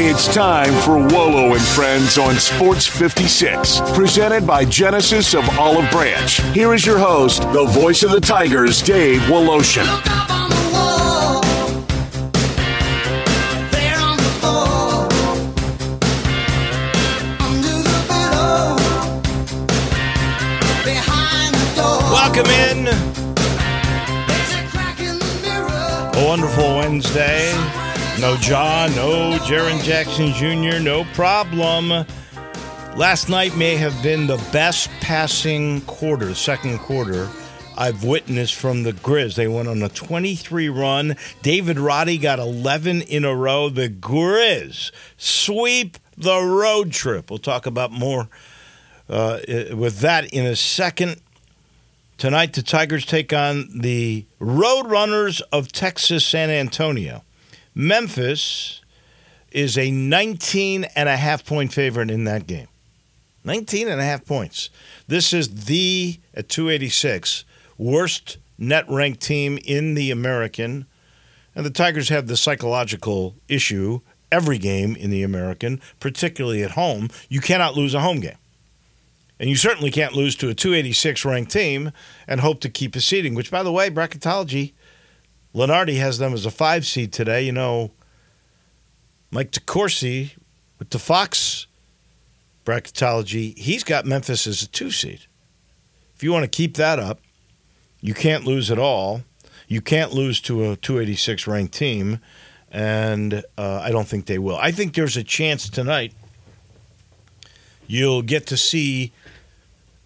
It's time for Wolo and Friends on Sports 56, presented by Genesis of Olive Branch. Here is your host, the voice of the Tigers, Dave Woloshin. Welcome in. A wonderful Wednesday. No John, no Jaren Jackson Jr., no problem. Last night may have been the best passing quarter, second quarter, I've witnessed from the Grizz. They went on a 23 run. David Roddy got 11 in a row. The Grizz sweep the road trip. We'll talk about more uh, with that in a second. Tonight, the Tigers take on the Roadrunners of Texas San Antonio. Memphis is a 19 and a half point favorite in that game. 19 and a half points. This is the, at 286, worst net ranked team in the American. And the Tigers have the psychological issue every game in the American, particularly at home. You cannot lose a home game. And you certainly can't lose to a 286 ranked team and hope to keep a seeding, which, by the way, bracketology, Lunardi has them as a five seed today. You know, Mike DeCourcy with the Fox bracketology, he's got Memphis as a two seed. If you want to keep that up, you can't lose at all. You can't lose to a 286 ranked team, and uh, I don't think they will. I think there's a chance tonight you'll get to see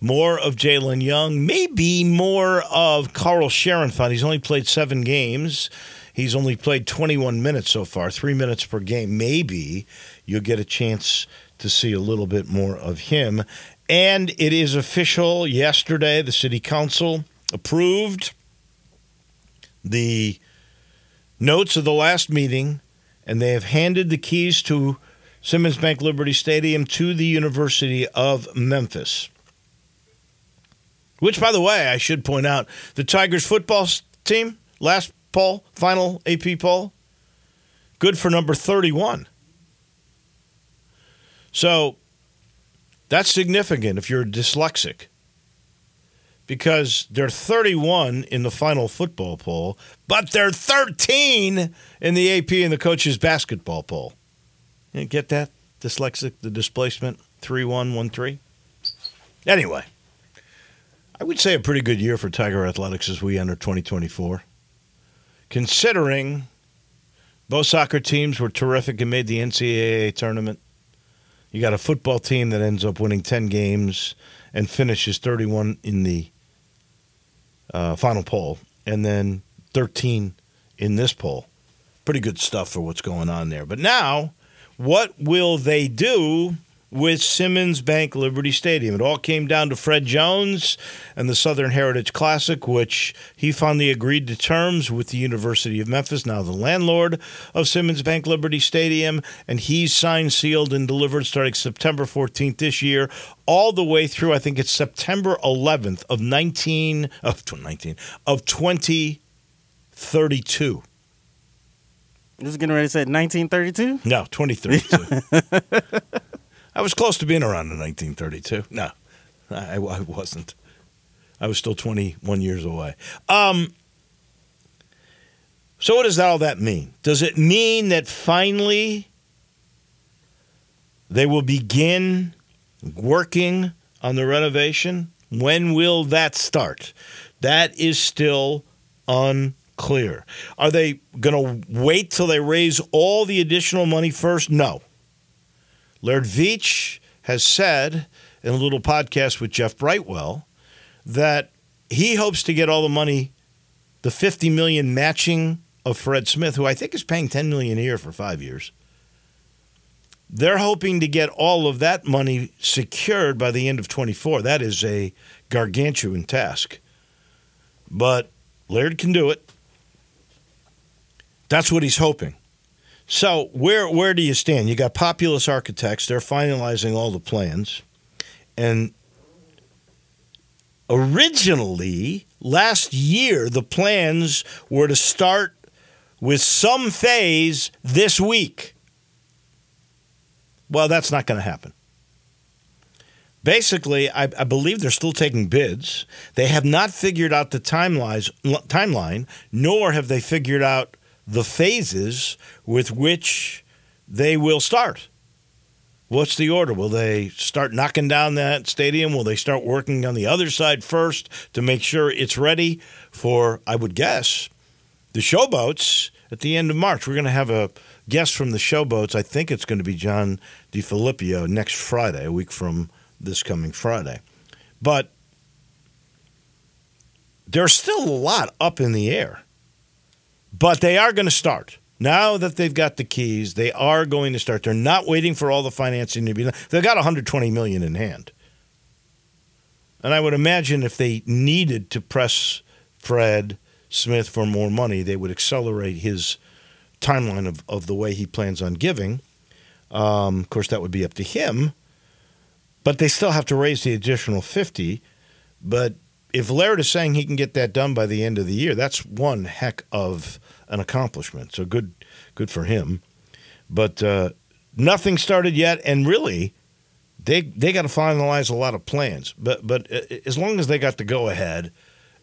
more of Jalen Young, maybe more of Carl Cherenfant. He's only played seven games. He's only played 21 minutes so far, three minutes per game. Maybe you'll get a chance to see a little bit more of him. And it is official yesterday, the city council approved the notes of the last meeting, and they have handed the keys to Simmons Bank Liberty Stadium to the University of Memphis. Which, by the way, I should point out, the Tigers football team, last poll, final AP poll, good for number 31. So that's significant if you're dyslexic because they're 31 in the final football poll, but they're 13 in the AP and the coaches basketball poll. You get that? Dyslexic, the displacement, 3113. Anyway. I would say a pretty good year for Tiger Athletics as we enter 2024. Considering both soccer teams were terrific and made the NCAA tournament, you got a football team that ends up winning 10 games and finishes 31 in the uh, final poll, and then 13 in this poll. Pretty good stuff for what's going on there. But now, what will they do with Simmons Bank Liberty Stadium. It all came down to Fred Jones and the Southern Heritage Classic, which he finally agreed to terms with the University of Memphis, now the landlord of Simmons Bank Liberty Stadium, and he's signed, sealed, and delivered starting September 14th this year, all the way through I think it's September 11th of 19 of 19 of 2032. Just getting ready to say 1932? No, 2032. I was close to being around in 1932. No, I, I wasn't. I was still 21 years away. Um, so, what does all that mean? Does it mean that finally they will begin working on the renovation? When will that start? That is still unclear. Are they going to wait till they raise all the additional money first? No. Laird Veatch has said in a little podcast with Jeff Brightwell that he hopes to get all the money, the 50 million matching of Fred Smith, who I think is paying 10 million a year for five years. They're hoping to get all of that money secured by the end of 24. That is a gargantuan task. But Laird can do it. That's what he's hoping. So where where do you stand? You got Populous Architects; they're finalizing all the plans, and originally last year the plans were to start with some phase this week. Well, that's not going to happen. Basically, I, I, believe they're still taking bids. They have not figured out the timelines, timeline, nor have they figured out the phases with which they will start. What's the order? Will they start knocking down that stadium? Will they start working on the other side first to make sure it's ready for, I would guess, the showboats at the end of March? We're going to have a guest from the showboats. I think it's going to be John DeFilippio next Friday, a week from this coming Friday. But there's still a lot up in the air. But they are going to start. Now that they've got the keys, they are going to start. They're not waiting for all the financing to be done. They've got 120 million in hand. And I would imagine if they needed to press Fred Smith for more money, they would accelerate his timeline of, of the way he plans on giving. Um, of course, that would be up to him. But they still have to raise the additional 50. But if Laird is saying he can get that done by the end of the year, that's one heck of an accomplishment. So good, good for him. But uh, nothing started yet, and really, they they got to finalize a lot of plans. But but uh, as long as they got the go ahead,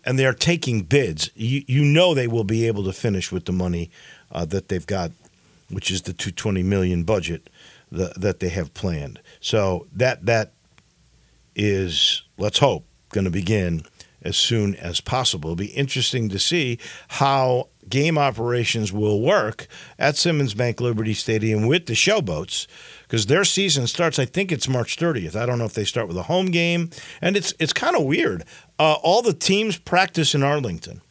and they are taking bids, you you know they will be able to finish with the money uh, that they've got, which is the two twenty million budget that they have planned. So that that is let's hope going to begin as soon as possible. It'll be interesting to see how game operations will work at Simmons Bank Liberty Stadium with the Showboats because their season starts. I think it's March 30th. I don't know if they start with a home game, and it's it's kind of weird. Uh, all the teams practice in Arlington.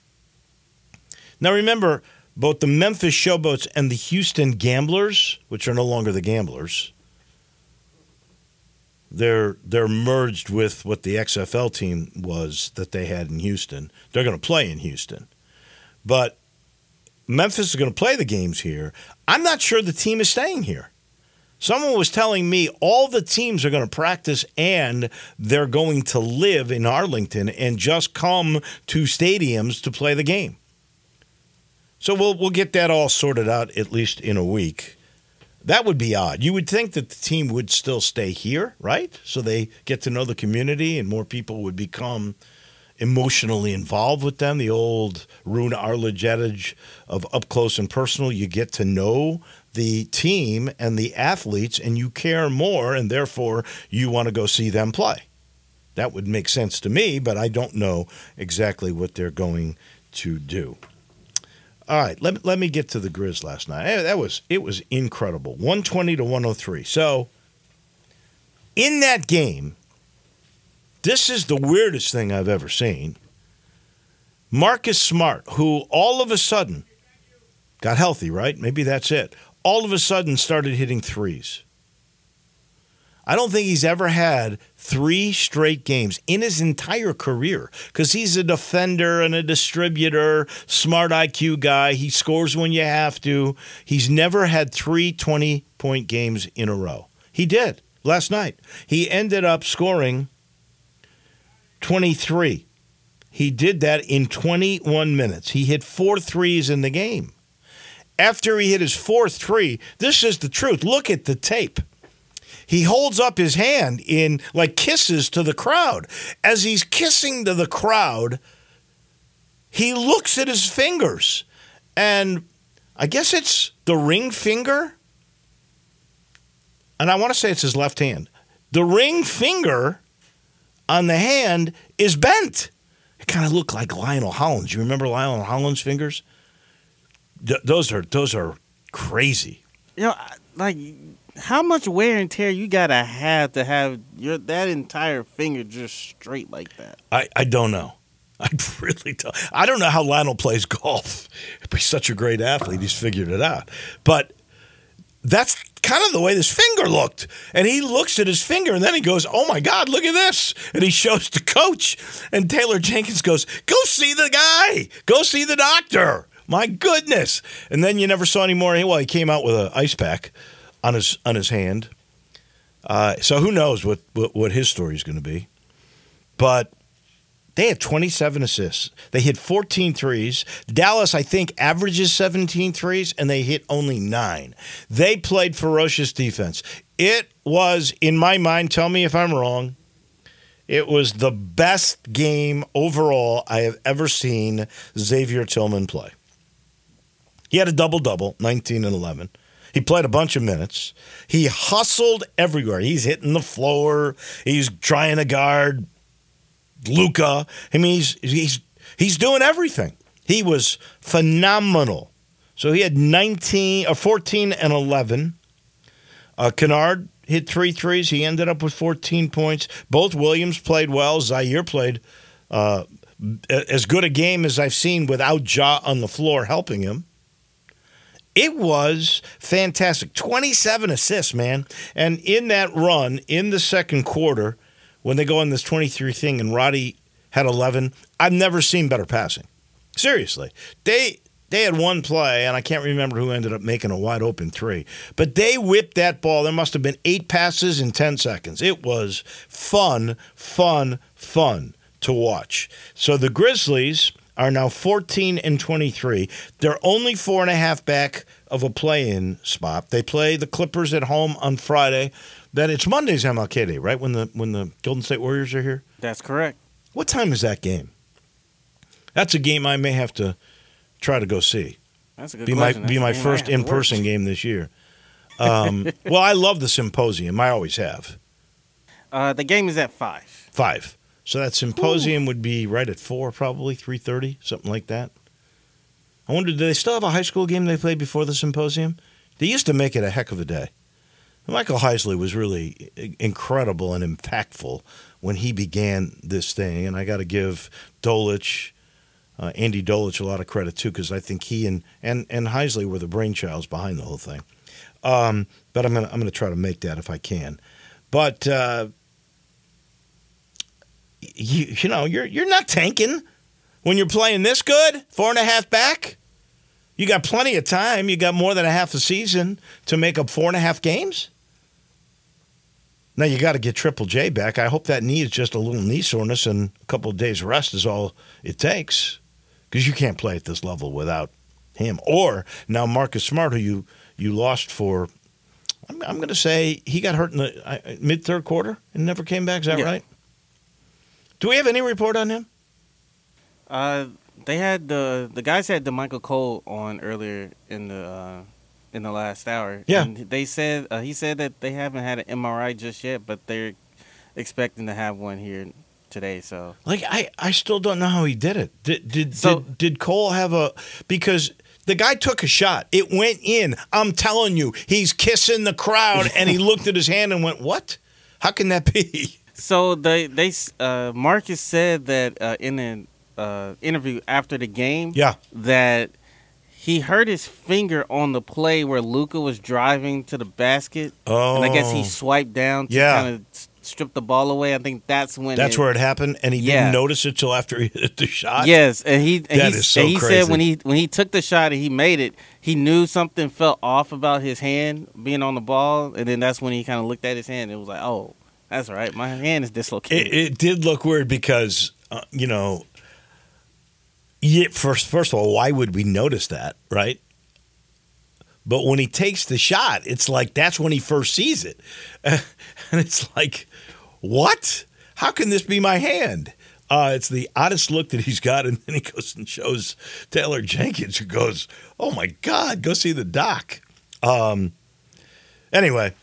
Now remember, both the Memphis Showboats and the Houston Gamblers, which are no longer the Gamblers, they're they're merged with what the XFL team was that they had in Houston. They're going to play in Houston, but Memphis is going to play the games here. I'm not sure the team is staying here. Someone was telling me all the teams are going to practice and they're going to live in Arlington and just come to stadiums to play the game. So we'll we'll get that all sorted out at least in a week. That would be odd. You would think that the team would still stay here, right? So they get to know the community and more people would become emotionally involved with them. The old Roone Arledge adage of up close and personal. You get to know the team and the athletes and you care more and therefore you want to go see them play. That would make sense to me, but I don't know exactly what they're going to do. All right, let, let me get to the Grizz last night. Eh, that was it was incredible. 120 to 103. So in that game, this is the weirdest thing I've ever seen. Marcus Smart, who all of a sudden got healthy, right? Maybe that's it. All of a sudden started hitting threes. I don't think he's ever had three straight games in his entire career because he's a defender and a distributor, smart IQ guy. He scores when you have to. He's never had three 20 point games in a row. He did last night. He ended up scoring 23. He did that in 21 minutes. He hit four threes in the game. After he hit his fourth three, this is the truth. Look at the tape he holds up his hand in like kisses to the crowd. As he's kissing to the crowd, he looks at his fingers. And I guess it's the ring finger. And I want to say it's his left hand. The ring finger on the hand is bent. It kind of looked like Lionel Hollins. You remember Lionel Hollins' fingers? Th- those are those are crazy. You know, like how much wear and tear you gotta have to have your that entire finger just straight like that? I, I don't know. I really don't. I don't know how Lionel plays golf. He's such a great athlete. He's figured it out. But that's kind of the way this finger looked. And he looks at his finger and then he goes, Oh my God, look at this. And he shows the coach. And Taylor Jenkins goes, Go see the guy. Go see the doctor. My goodness. And then you never saw any more. Well, he came out with an ice pack on his on his hand. Uh, so who knows what, what, what his story is going to be? But They had 27 assists. They hit 14 threes. Dallas, I think, averages 17 threes, and they hit only nine. They played ferocious defense. It was, in my mind, tell me if I'm wrong, it was the best game overall I have ever seen Xavier Tillman play. He had a double double, 19 and 11. He played a bunch of minutes. He hustled everywhere. He's hitting the floor. He's trying to guard Luka. I mean, he's he's he's doing everything. He was phenomenal. So he had 19 or 14 and 11. Uh, Kennard hit three threes. He ended up with 14 points. Both Williams played well. Ziaire played uh, as good a game as I've seen without Ja on the floor helping him. It was fantastic. 27 assists, man. And in that run, in the second quarter, when they go on this 23 thing and Roddy had 11, I've never seen better passing. Seriously. They they had one play, and I can't remember who ended up making a wide open three, but they whipped that ball. There must have been eight passes in 10 seconds. It was fun, fun, fun to watch. So the Grizzlies are now 14 and 23. They're only four and a half back of a play in spot. They play the Clippers at home on Friday. That it's Monday's MLK Day, right? When the when the Golden State Warriors are here. That's correct. What time is that game? That's a game I may have to try to go see. That's a good be question. my That's be my first in person game this year. Um, well, I love the symposium. I always have Uh, the game is at five. five. So that symposium would be right at four, probably three thirty, something like that. I wonder, do they still have a high school game they played before the symposium? They used to make it a heck of a day. Michael Heisley was really incredible and impactful when he began this thing, and I got to give Dolich, uh, Andy Dolich, a lot of credit too, because I think he and and and Heisley were the brainchilds behind the whole thing. Um, but I'm gonna I'm gonna try to make that if I can. But uh, you you know you're you're not tanking when you're playing this good, four and a half back. You got plenty of time. You got more than a half a season to make up four and a half games. Now you got to get Triple J back. I hope that knee is just a little knee soreness and a couple of days rest is all it takes, because you can't play at this level without him. Or now Marcus Smart, who you you lost for. I'm, I'm going to say he got hurt in the uh, mid third quarter and never came back. Is that Yeah. right? Do we have any report on him? Uh, they had the the guys had the Michael Cole on earlier in the uh, in the last hour. Yeah. and they said uh, he said that they haven't had an MRI just yet, but they're expecting to have one here today. So Like I, I still don't know how he did it. Did did So- did, did Cole have a because the guy took a shot. It went in. I'm telling you, he's kissing the crowd, and he looked at his hand and went, "What? How can that be?" so they they uh, Marcus said that uh, in an uh, interview after the game Yeah. that. He hurt his finger on the play where Luka was driving to the basket, Oh, and I guess he swiped down to Yeah. kind of strip the ball away. I think that's when that's it, where it happened, and he Yeah. didn't notice it till after he hit the shot. Yes, and he and That he, is so and he crazy. said when he when he took the shot and he made it, he knew something felt off about his hand being on the ball, and then that's when he kind of looked at his hand. and It was like, oh, that's right, my hand is dislocated. It, it did look weird because uh, you know, yeah, first first of all, why would we notice that, right? But when he takes the shot, it's like that's when he first sees it, and it's like, what? How can this be my hand? Uh, it's the oddest look that he's got, and then he goes and shows Taylor Jenkins, who goes, "Oh my God, go see the doc." Um, anyway,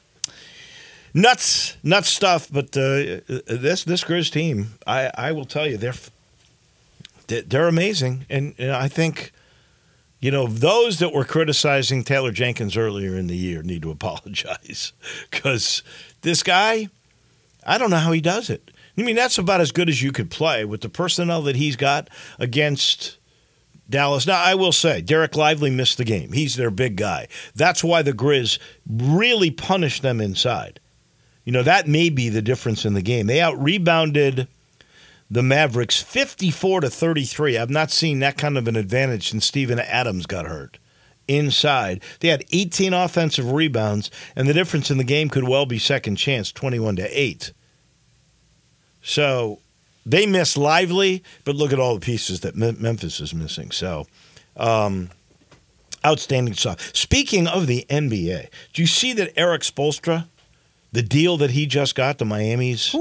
nuts, nuts stuff. But uh, this this Grizz team, I, I will tell you, they're they're amazing, and, and I think you know those that were criticizing Taylor Jenkins earlier in the year need to apologize because this guy, I don't know how he does it. I mean, that's about as good as you could play with the personnel that he's got against. Dallas. Now, I will say, Dereck Lively missed the game. He's their big guy. That's why the Grizz really punished them inside. You know, that may be the difference in the game. They out rebounded the Mavericks 54 to 33. I've not seen that kind of an advantage since Steven Adams got hurt. Inside, they had 18 offensive rebounds, and the difference in the game could well be second chance, 21 to 8. So, they miss Lively, but look at all the pieces that Memphis is missing. So, um, outstanding stuff. Speaking of the NBA, do you see that Erik Spoelstra, the deal that he just got, the Miami's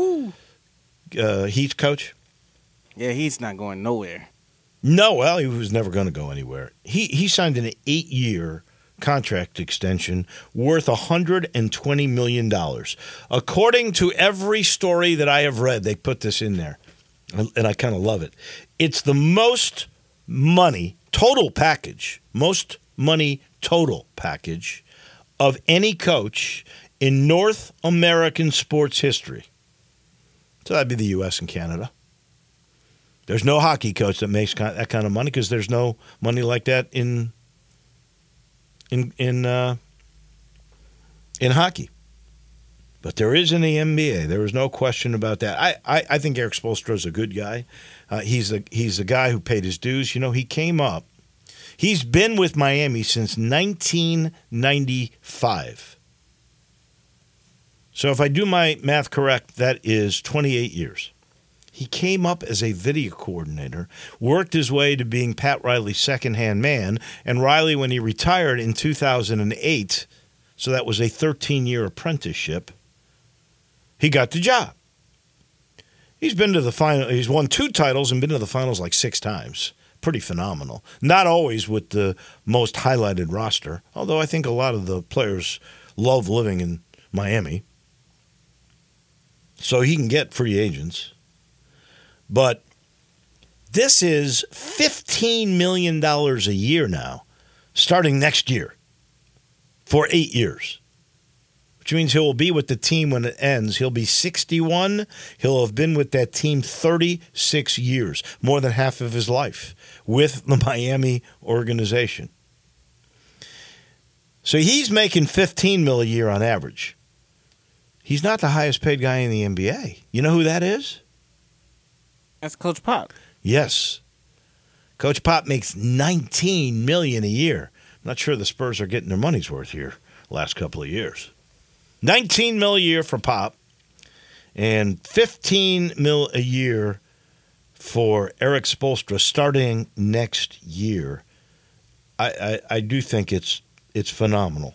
uh, coach? Yeah, he's not going nowhere. No, well, he was never going to go anywhere. He he signed an eight year contract extension worth $120 million. According to every story that I have read, they put this in there, and I kind of love it. It's the most money, total package, most money total package of any coach in North American sports history. So that'd be the U.S. and Canada. There's no hockey coach that makes that kind of money because there's no money like that in in in uh, in hockey. But there is in the NBA. There is no question about that. I, I, I think Erik Spoelstra is a good guy. Uh, he's a he's a guy who paid his dues. You know, he came up. He's been with Miami since 1995. So if I do my math correct, that is 28 years. He came up as a video coordinator, worked his way to being Pat Riley's second hand man, and Riley, when he retired in 2008, so that was a 13 year apprenticeship, he got the job. He's been to the final, he's won two titles and been to the finals like six times. Pretty phenomenal. Not always with the most highlighted roster, although I think a lot of the players love living in Miami. So he can get free agents. But this is $15 million a year now, starting next year for eight years, which means he will be with the team when it ends. He'll be 61. He'll have been with that team 36 years, more than half of his life with the Miami organization. So he's making 15 mil a year on average. He's not the highest paid guy in the NBA. You know who that is? That's Coach Pop. Yes. Coach Pop makes 19 million a year. I'm not sure the Spurs are getting their money's worth here last couple of years. 19 mil a year for Pop and 15 mil a year for Erik Spoelstra starting next year. I, I, I do think it's it's phenomenal.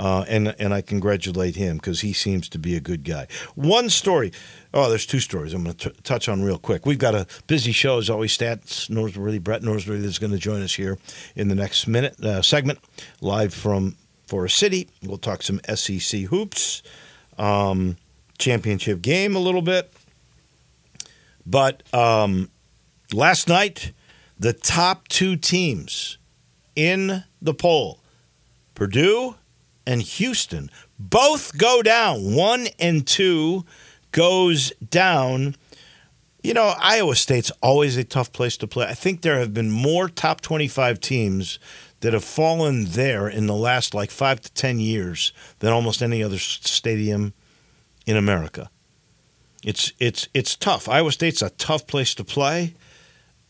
Uh, and and I congratulate him because he seems to be a good guy. One story, oh, there's two stories I'm going to touch on real quick. We've got a busy show as always. Stats Norsworthy, Brett Norsworthy is going to join us here in the next minute uh, segment, live from Forest City. We'll talk some SEC hoops, um, championship game a little bit, but um, last night the top two teams in the poll, Purdue and Houston both go down. One and two goes down. You know, Iowa State's always a tough place to play. I think there have been more top 25 teams that have fallen there in the last like five to 10 years than almost any other stadium in America. It's, it's, it's tough. Iowa State's a tough place to play.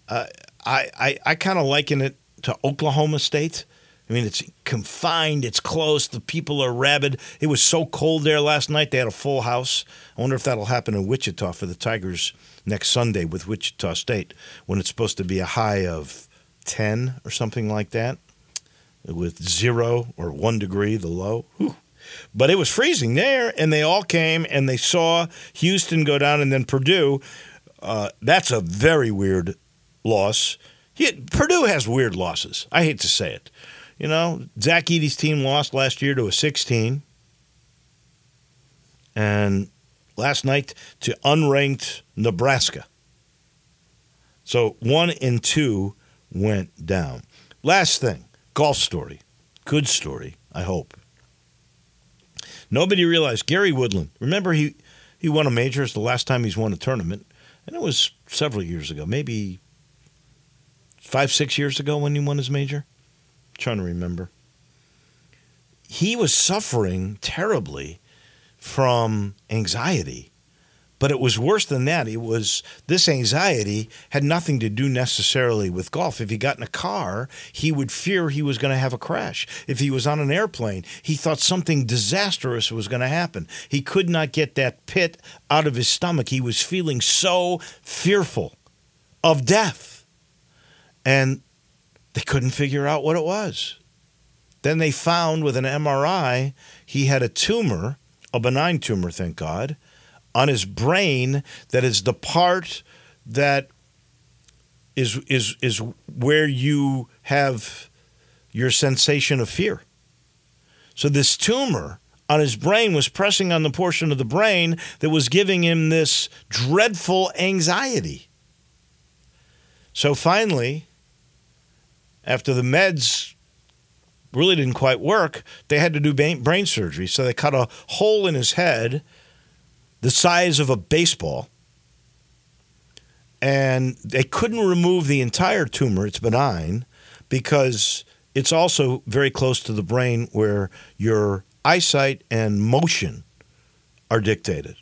Uh, I, I, I kind of liken it to Oklahoma State. I mean, it's confined, it's close, the people are rabid. It was so cold there last night, they had a full house. I wonder if that'll happen in Wichita for the Tigers next Sunday with Wichita State when it's supposed to be a high of 10 or something like that with zero or one degree, the low. Whew. But it was freezing there, and they all came and they saw Houston go down and then Purdue. Uh, that's a very weird loss. He, Purdue has weird losses. I hate to say it. You know, Zach Edey's team lost last year to a 16. And last night to unranked Nebraska. So one and two went down. Last thing golf story. Good story, I hope. Nobody realized Gary Woodland. Remember, he, he won a major. It's the last time he's won a tournament. And it was several years ago, maybe five, six years ago when he won his major trying to remember. He was suffering terribly from anxiety But it was worse than that. It was this anxiety had nothing to do necessarily with golf. If he got in a car, he would fear he was going to have a crash. If he was on an airplane, he thought something disastrous was going to happen. He could not get that pit out of his stomach. He was feeling so fearful of death. And they couldn't figure out what it was. Then they found with an MRI he had a tumor, a benign tumor, thank God, on his brain that is the part that is is is where you have your sensation of fear. So this tumor on his brain was pressing on the portion of the brain that was giving him this dreadful anxiety. So finally, after the meds really didn't quite work, they had to do brain surgery. So they cut a hole in his head the size of a baseball. And they couldn't remove the entire tumor, it's benign, because it's also very close to the brain where your eyesight and motion are dictated.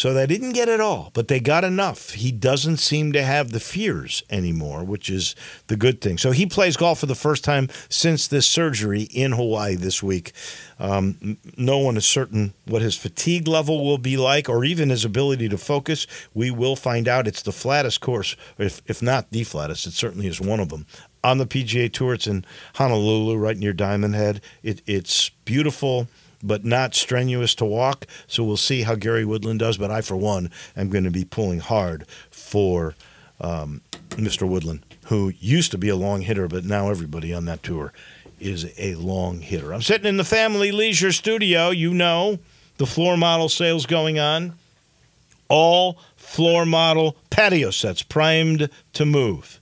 So they didn't get it all, but they got enough. He doesn't seem to have the fears anymore, which is the good thing. So he plays golf for the first time since this surgery in Hawaii this week. Um, no one is certain what his fatigue level will be like or even his ability to focus. We will find out. It's the flattest course, if, if not the flattest, it certainly is one of them. On the PGA Tour, it's in Honolulu, right near Diamond Head. It, it's beautiful but not strenuous to walk. So we'll see how Gary Woodland does. But I, for one, am going to be pulling hard for um, Mr. Woodland, who used to be a long hitter, but now everybody on that tour is a long hitter. I'm sitting in the Family Leisure Studio. You know the floor model sales going on. All floor model patio sets primed to move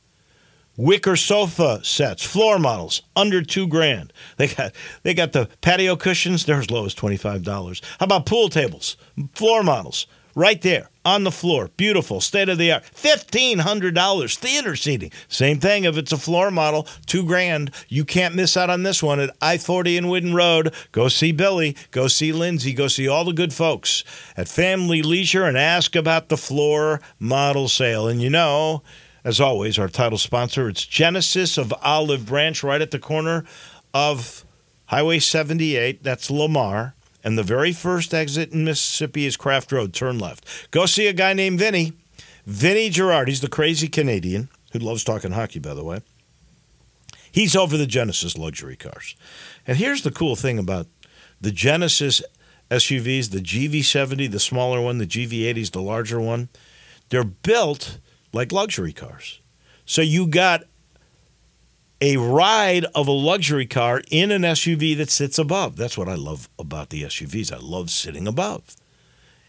wicker sofa sets, floor models, under two grand. They got they got the patio cushions, they're as low as twenty five dollars. How about pool tables, floor models, right there on the floor, beautiful, state of the art, fifteen hundred dollars. Theater seating, same thing. If it's a floor model, two grand. You can't miss out on this one at I forty and Whitten Road. Go see Billy, go see Lindsay, go see all the good folks at Family Leisure, and ask about the floor model sale. And you know. As always, our title sponsor, it's Genesis of Olive Branch, right at the corner of Highway 78. That's Lamar. And the very first exit in Mississippi is Craft Road. Turn left. Go see a guy named Vinny. Vinny Gerard. He's the crazy Canadian who loves talking hockey, by the way. He's over the Genesis luxury cars. And here's the cool thing about the Genesis SUVs, the GV70, the smaller one, the GV80 is the larger one. They're built like luxury cars. So you got a ride of a luxury car in an SUV that sits above. That's what I love about the SUVs. I love sitting above.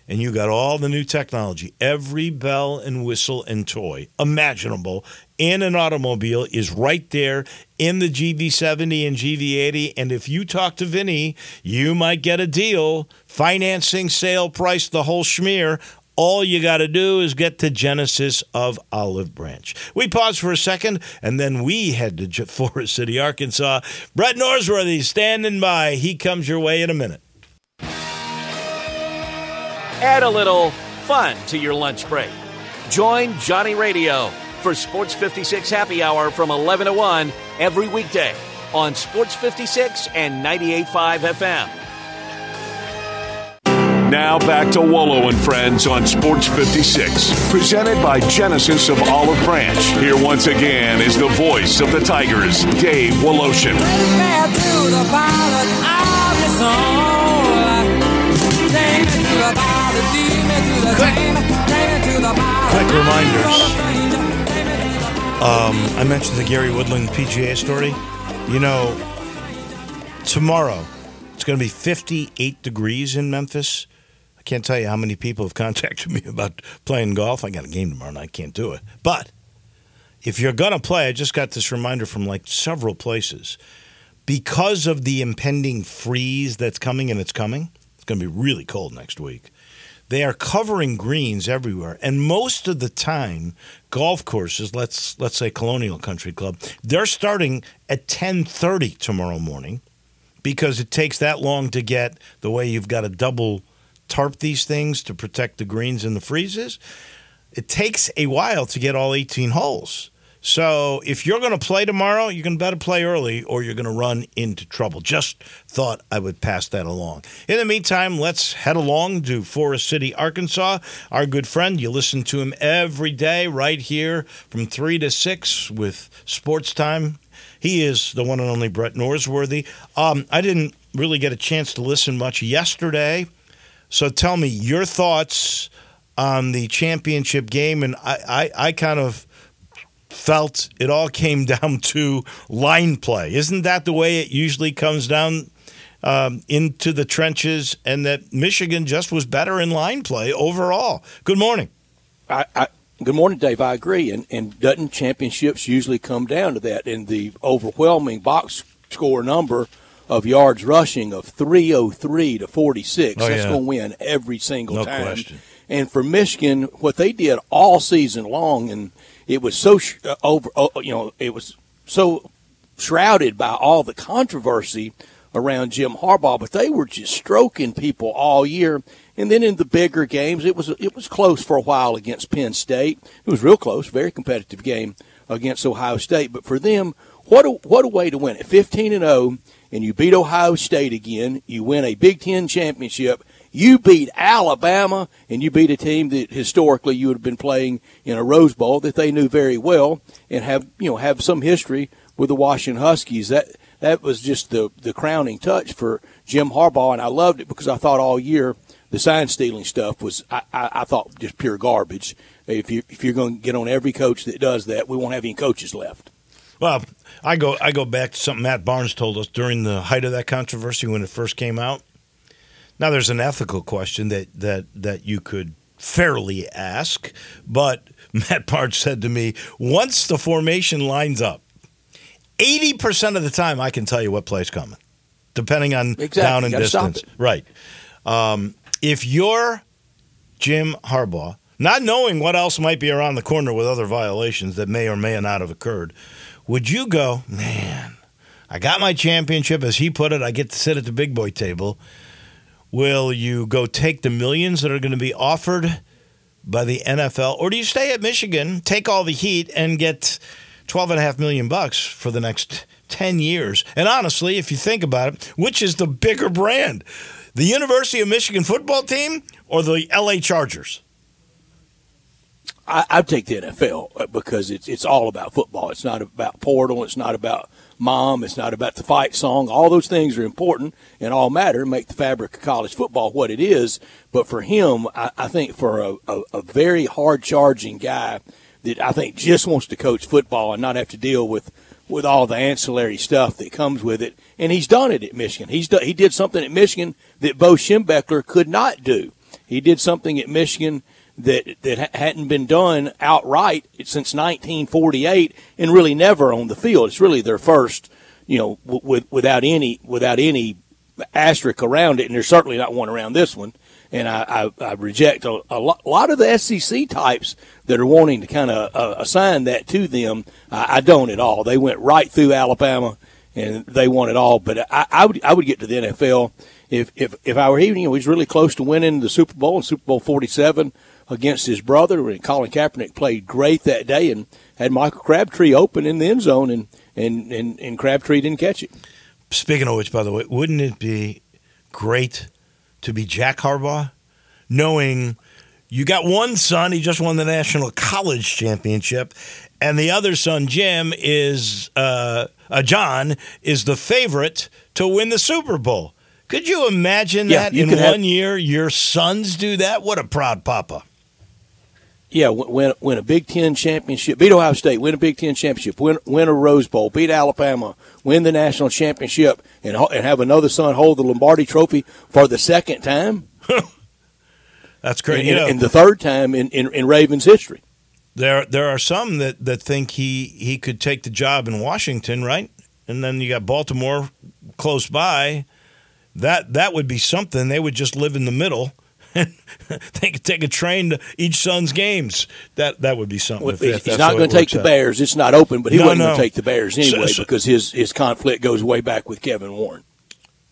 And you got all the new technology, every bell and whistle and toy imaginable in an automobile is right there in the GV70 and GV80. And if you talk to Vinny, you might get a deal, financing, sale price, the whole schmear all you got to do is get to Genesis of Olive Branch. We pause for a second, and then we head to Forest City, Arkansas. Brett Norsworthy standing by. He comes your way in a minute. Add a little fun to your lunch break. Join Johnny Radio for Sports 56 Happy Hour from 11 to 1 every weekday on Sports 56 and 98.5 FM. Now back to Wolo and Friends on Sports 56, presented by Genesis of Olive Branch. Here once again is the voice of the Tigers, Dave Woloshin. Quick, quick reminders. Um, I mentioned the Gary Woodland PGA story. You know, tomorrow it's going to be 58 degrees in Memphis. Can't tell you how many people have contacted me about playing golf. I got a game tomorrow and I can't do it. But if you're going to play, I just got this reminder from like several places. Because of the impending freeze that's coming and it's coming, it's going to be really cold next week. They are covering greens everywhere, and most of the time, golf courses, let's let's say Colonial Country Club, they're starting at 10:30 tomorrow morning because it takes that long to get the way you've got a double tarp these things to protect the greens and the freezes. It takes a while to get all 18 holes. So if you're going to play tomorrow, going to better play early or you're going to run into trouble. Just thought I would pass that along. In the meantime, let's head along to Forest City, Arkansas. Our good friend, you listen to him every day right here from 3 to 6 with Sports Time. He is the one and only Brett Norsworthy. Um, I didn't really get a chance to listen much yesterday. So tell me your thoughts on the championship game. And I, I, I kind of felt it all came down to line play. Isn't that the way it usually comes down um, into the trenches? And that Michigan just was better in line play overall. Good morning. I, I, good morning, Dave. I agree. And, and doesn't championships usually come down to that? And the overwhelming box score number of yards rushing of 303 to 46. Oh, That's yeah. going to win every single No time. question. And for Michigan, what they did all season long, and it was so sh- uh, over, uh, you know, it was so shrouded by all the controversy around Jim Harbaugh, but they were just stroking people all year. And then in the bigger games, it was it was close for a while against Penn State. It was real close, very competitive game against Ohio State. But for them, what a, what a way to win it! Fifteen and zero, and you beat Ohio State again. You win a Big Ten championship. You beat Alabama, and you beat a team that historically you would have been playing in a Rose Bowl that they knew very well, and have you know have some history with the Washington Huskies. That that was just the the crowning touch for Jim Harbaugh, and I loved it because I thought all year the sign stealing stuff was I, I, I thought just pure garbage. If you if you're going to get on every coach that does that, we won't have any coaches left. Well, I go I go back to something Matt Barnes told us during the height of that controversy when it first came out. Now there's an ethical question that that that you could fairly ask, but Matt Barnes said to me, once the formation lines up, 80% of the time I can tell you what play's coming, depending on Exactly. down and distance. Right. Um, if you're Jim Harbaugh, not knowing what else might be around the corner with other violations that may or may not have occurred, would you go, man, I got my championship, as he put it, I get to sit at the big boy table. Will you go take the millions that are going to be offered by the NFL, or do you stay at Michigan, take all the heat, and get twelve and a half million bucks for the next ten years? And honestly, if you think about it, which is the bigger brand, the University of Michigan football team or the LA Chargers? I, I'd take the NFL because it's it's all about football. It's not about portal. It's not about mom. It's not about the fight song. All those things are important and all matter. Make the fabric of college football what it is. But for him, I, I think for a, a, a very hard charging guy that I think just wants to coach football and not have to deal with with all the ancillary stuff that comes with it. And he's done it at Michigan. He's done, he did something at Michigan that Bo Schembechler could not do. He did something at Michigan that that hadn't been done outright since 1948, and really never on the field. It's really their first, you know, with, without any without any asterisk around it, and there's certainly not one around this one. And I, I, I reject a, a, lot, of the SEC types that are wanting to kind of uh, assign that to them. I, I don't at all. They went right through Alabama, and they won it all. But I, I would I would get to the NFL if if if I were he. You know, he's really close to winning the Super Bowl in Super Bowl 47 against his brother. And Colin Kaepernick played great that day and had Michael Crabtree open in the end zone, and and and, and Crabtree didn't catch it. Speaking of which, by the way, wouldn't it be great to be Jack Harbaugh, knowing you got one son, he just won the national college championship, and the other son, Jim, is uh, uh, John, is the favorite to win the Super Bowl. Could you imagine Yeah, that you in one have- year your sons do that? What a proud papa! Yeah, win, win, a Big Ten championship, beat Ohio State, win a Big Ten championship, win, win a Rose Bowl, beat Alabama, win the national championship, and and have another son hold the Lombardi Trophy for the second time, That's great. and, You know, and the third time in, in, in Ravens history. There, there are some that, that think he, he could take the job in Washington, right? And then you got Baltimore close by. That that would be something. They would just live in the middle. they could take a train to each son's games. That that would be something. Well, if- he's he's not going to take the out. Bears. It's not open, but he No, wasn't no. going to take the Bears anyway So- so- because his his conflict goes way back with Kevin Warren.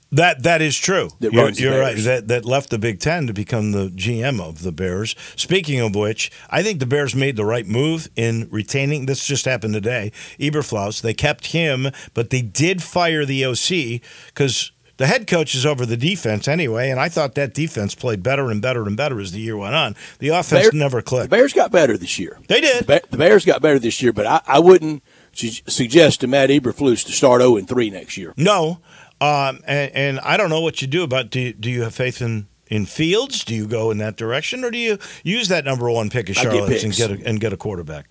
That that is true. That you're you're right. That that left the Big Ten to become the GM of the Bears. Speaking of which, I think the Bears made the right move in retaining. This just happened today. Eberflus. They kept him, but they did fire the OC because the head coach is over the defense anyway. And I thought that defense played better and better and better as the year went on. The offense Bear- never clicked. The. Bears got better this year. They did. The, Bears got better this year, but I, I wouldn't su- suggest to Matt Eberflus to start 0 3 next year. No, um, and, and I don't know what you do about. Do you, do you have faith in in Fields? Do you go in that direction, or do you use that number one pick of I get and get a, and get a quarterback?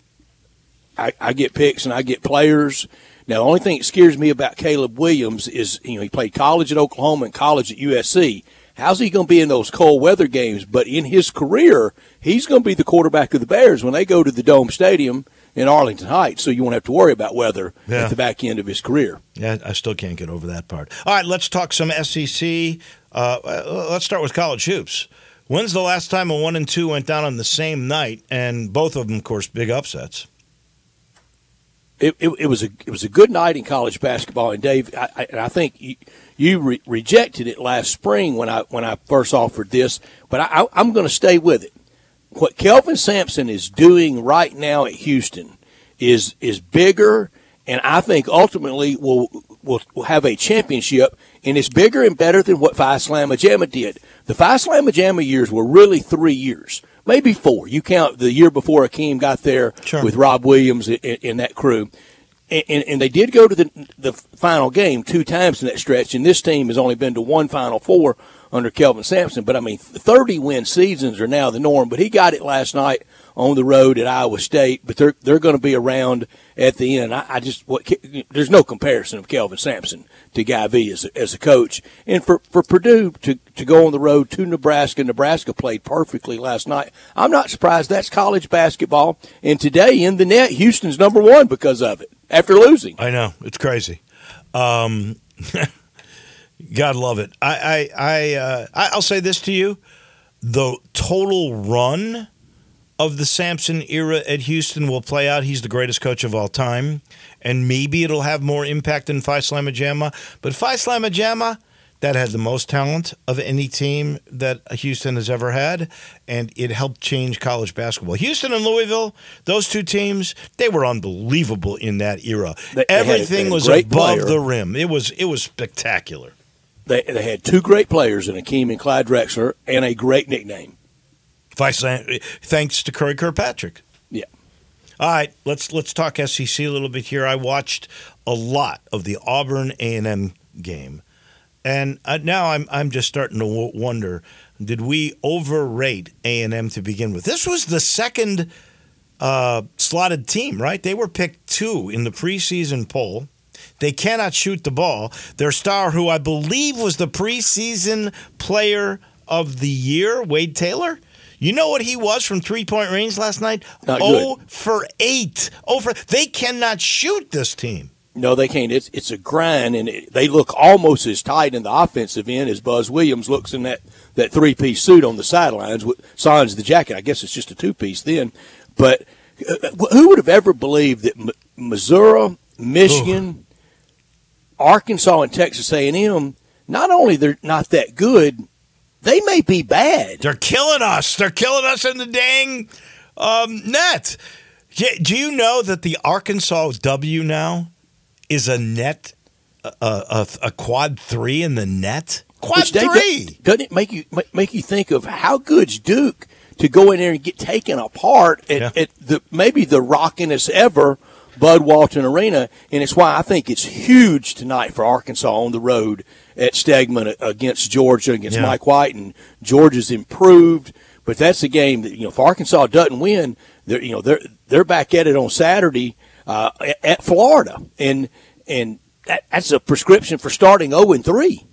I, I get picks and I get players. Now, the only thing that scares me about Caleb Williams is, you know, he played college at Oklahoma and college at USC. How's he going to be in those cold weather games? But in his career, he's going to be the quarterback of the Bears when they go to the Dome Stadium in Arlington Heights. So you won't have to worry about weather Yeah. at the back end of his career. Yeah, I still can't get over that part. All right, let's talk some SEC. Uh, uh, let's start with college hoops. When's the last time a one and two went down on the same night, and both of them, of course, big upsets? It, it, it was a it was a good night in college basketball. And Dave, I, I, and I think you, you re- rejected it last spring when I when I first offered this, but I, I'm going to stay with it. What Kelvin Sampson is doing right now at Houston is is bigger, and I think ultimately will will, will have a championship, and it's bigger and better than what Phi Slama Jama did. The Phi Slama Jama years were really three years, maybe four. You count the year before Akeem got there Sure. with Rob Williams in, in that crew. And, and, and they did go to the the final game two times in that stretch, and this team has only been to one Final Four under Kelvin Sampson. But I mean, 30 win seasons are now the norm. But he got it last night on the road at Iowa State. But they're they're going to be around at the end. I, I just what there's no comparison of Kelvin Sampson to Guy V as a, as a coach, and for for Purdue to to go on the road to Nebraska. Nebraska played perfectly last night. I'm not surprised. That's college basketball. And today in the net, Houston's number one because of it after losing. I know it's crazy. Um, God love it. I I I, uh, I'll say this to you: the total run of the Sampson era at Houston will play out. He's the greatest coach of all time, and maybe it'll have more impact than Slama Jama. But Slama Jama, that had the most talent of any team that Houston has ever had, and it helped change college basketball. Houston and Louisville, those two teams, they were unbelievable in that era. They- they Everything they had a was above player. the rim. It was it was spectacular. They, they had two great players in Akeem and Clyde Drexler and a great nickname. Thanks to Curry Kirkpatrick. Yeah. All right, let's let's talk SEC a little bit here. I watched a lot of the Auburn A and M game, and uh, now I'm I'm just starting to wonder: Did we overrate A and M to begin with? This was the second uh, slotted team, right? They were picked two in the preseason poll. They cannot shoot the ball. Their star, who I believe was the preseason player of the year, Wade Taylor. You know what he was from three point range last night? Not oh for eight. Oh for they cannot shoot this team. No, they can't. It's it's a grind, and it, they look almost as tight in the offensive end as Buzz Williams looks in that, that three piece suit on the sidelines. with Sans the jacket. I guess it's just a two piece then. But uh, who would have ever believed that M- Missouri, Michigan, Arkansas, and Texas A and M not only they're not that good, they may be bad. They're killing us. They're killing us in the dang um, net. Do you know that the Arkansas W now is a net, a, a, a quad three in the net? Quad Which, three. Doesn't it make you make you think of how good's Duke to go in there and get taken apart at, Yeah. at the maybe the rockinest ever Bud Walton Arena, and it's why I think it's huge tonight for Arkansas on the road at Stegeman against Georgia against Yeah. Mike White, and Georgia's improved. But that's a game that you know if Arkansas doesn't win, they're you know they're they're back at it on Saturday uh, at- Florida, and and that, that's a prescription for starting zero and three.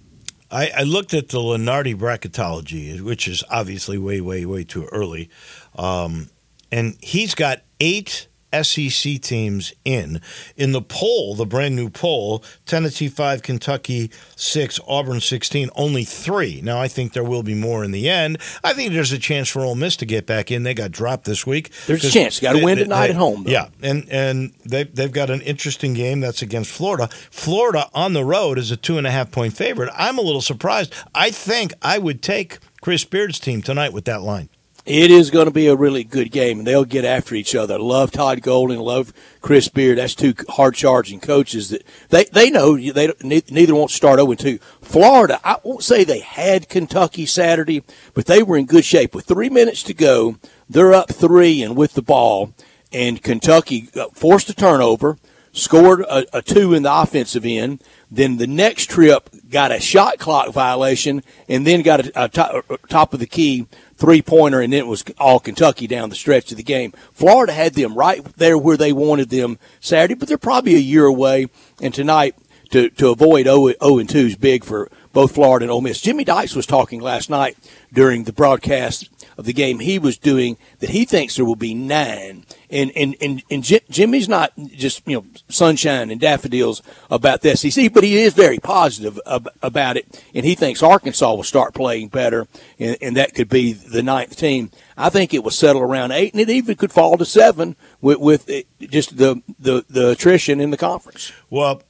I, I looked at the Lunardi bracketology, which is obviously way, way, way too early. Um, and he's got eight SEC teams in. In the poll, the brand new poll, Tennessee 5, Kentucky 6, Auburn 16, only three. Now, I think there will be more in the end. I think there's a chance for Ole Miss to get back in. They got dropped this week. There's a chance. Got to win tonight they- at home. Though. Yeah, and and they they've got an interesting game that's against Florida. Florida on the road is a two and a half point favorite. I'm a little surprised. I think I would take Chris Beard's team tonight with that line. It is going to be a really good game, and they'll get after each other. Love Todd Golden, love Chris Beard. That's two hard charging coaches that they they know they neither won't start 0 2. Florida, I won't say they had Kentucky Saturday, but they were in good shape with three minutes to go. They're up three and with the ball, and Kentucky uh, forced a turnover, scored a, a two in the offensive end. Then the next trip got a shot clock violation, and then got a, a top, a top of the key three pointer, and then it was all Kentucky down the stretch of the game. Florida had them right there where they wanted them Saturday, but they're probably a year away. And tonight, to, to avoid 0, 0 and 2 is big for both Florida and Ole Miss. Jimmy Dykes was talking last night during the broadcast of the game he was doing that he thinks there will be nine. And and and, and Ji- Jimmy's not just you know sunshine and daffodils about the SEC, but he is very positive ab- about it, and he thinks Arkansas will start playing better, and, and that could be the ninth team. I think it will settle around eight, and it even could fall to seven with, with it, just the, the the attrition in the conference. Well,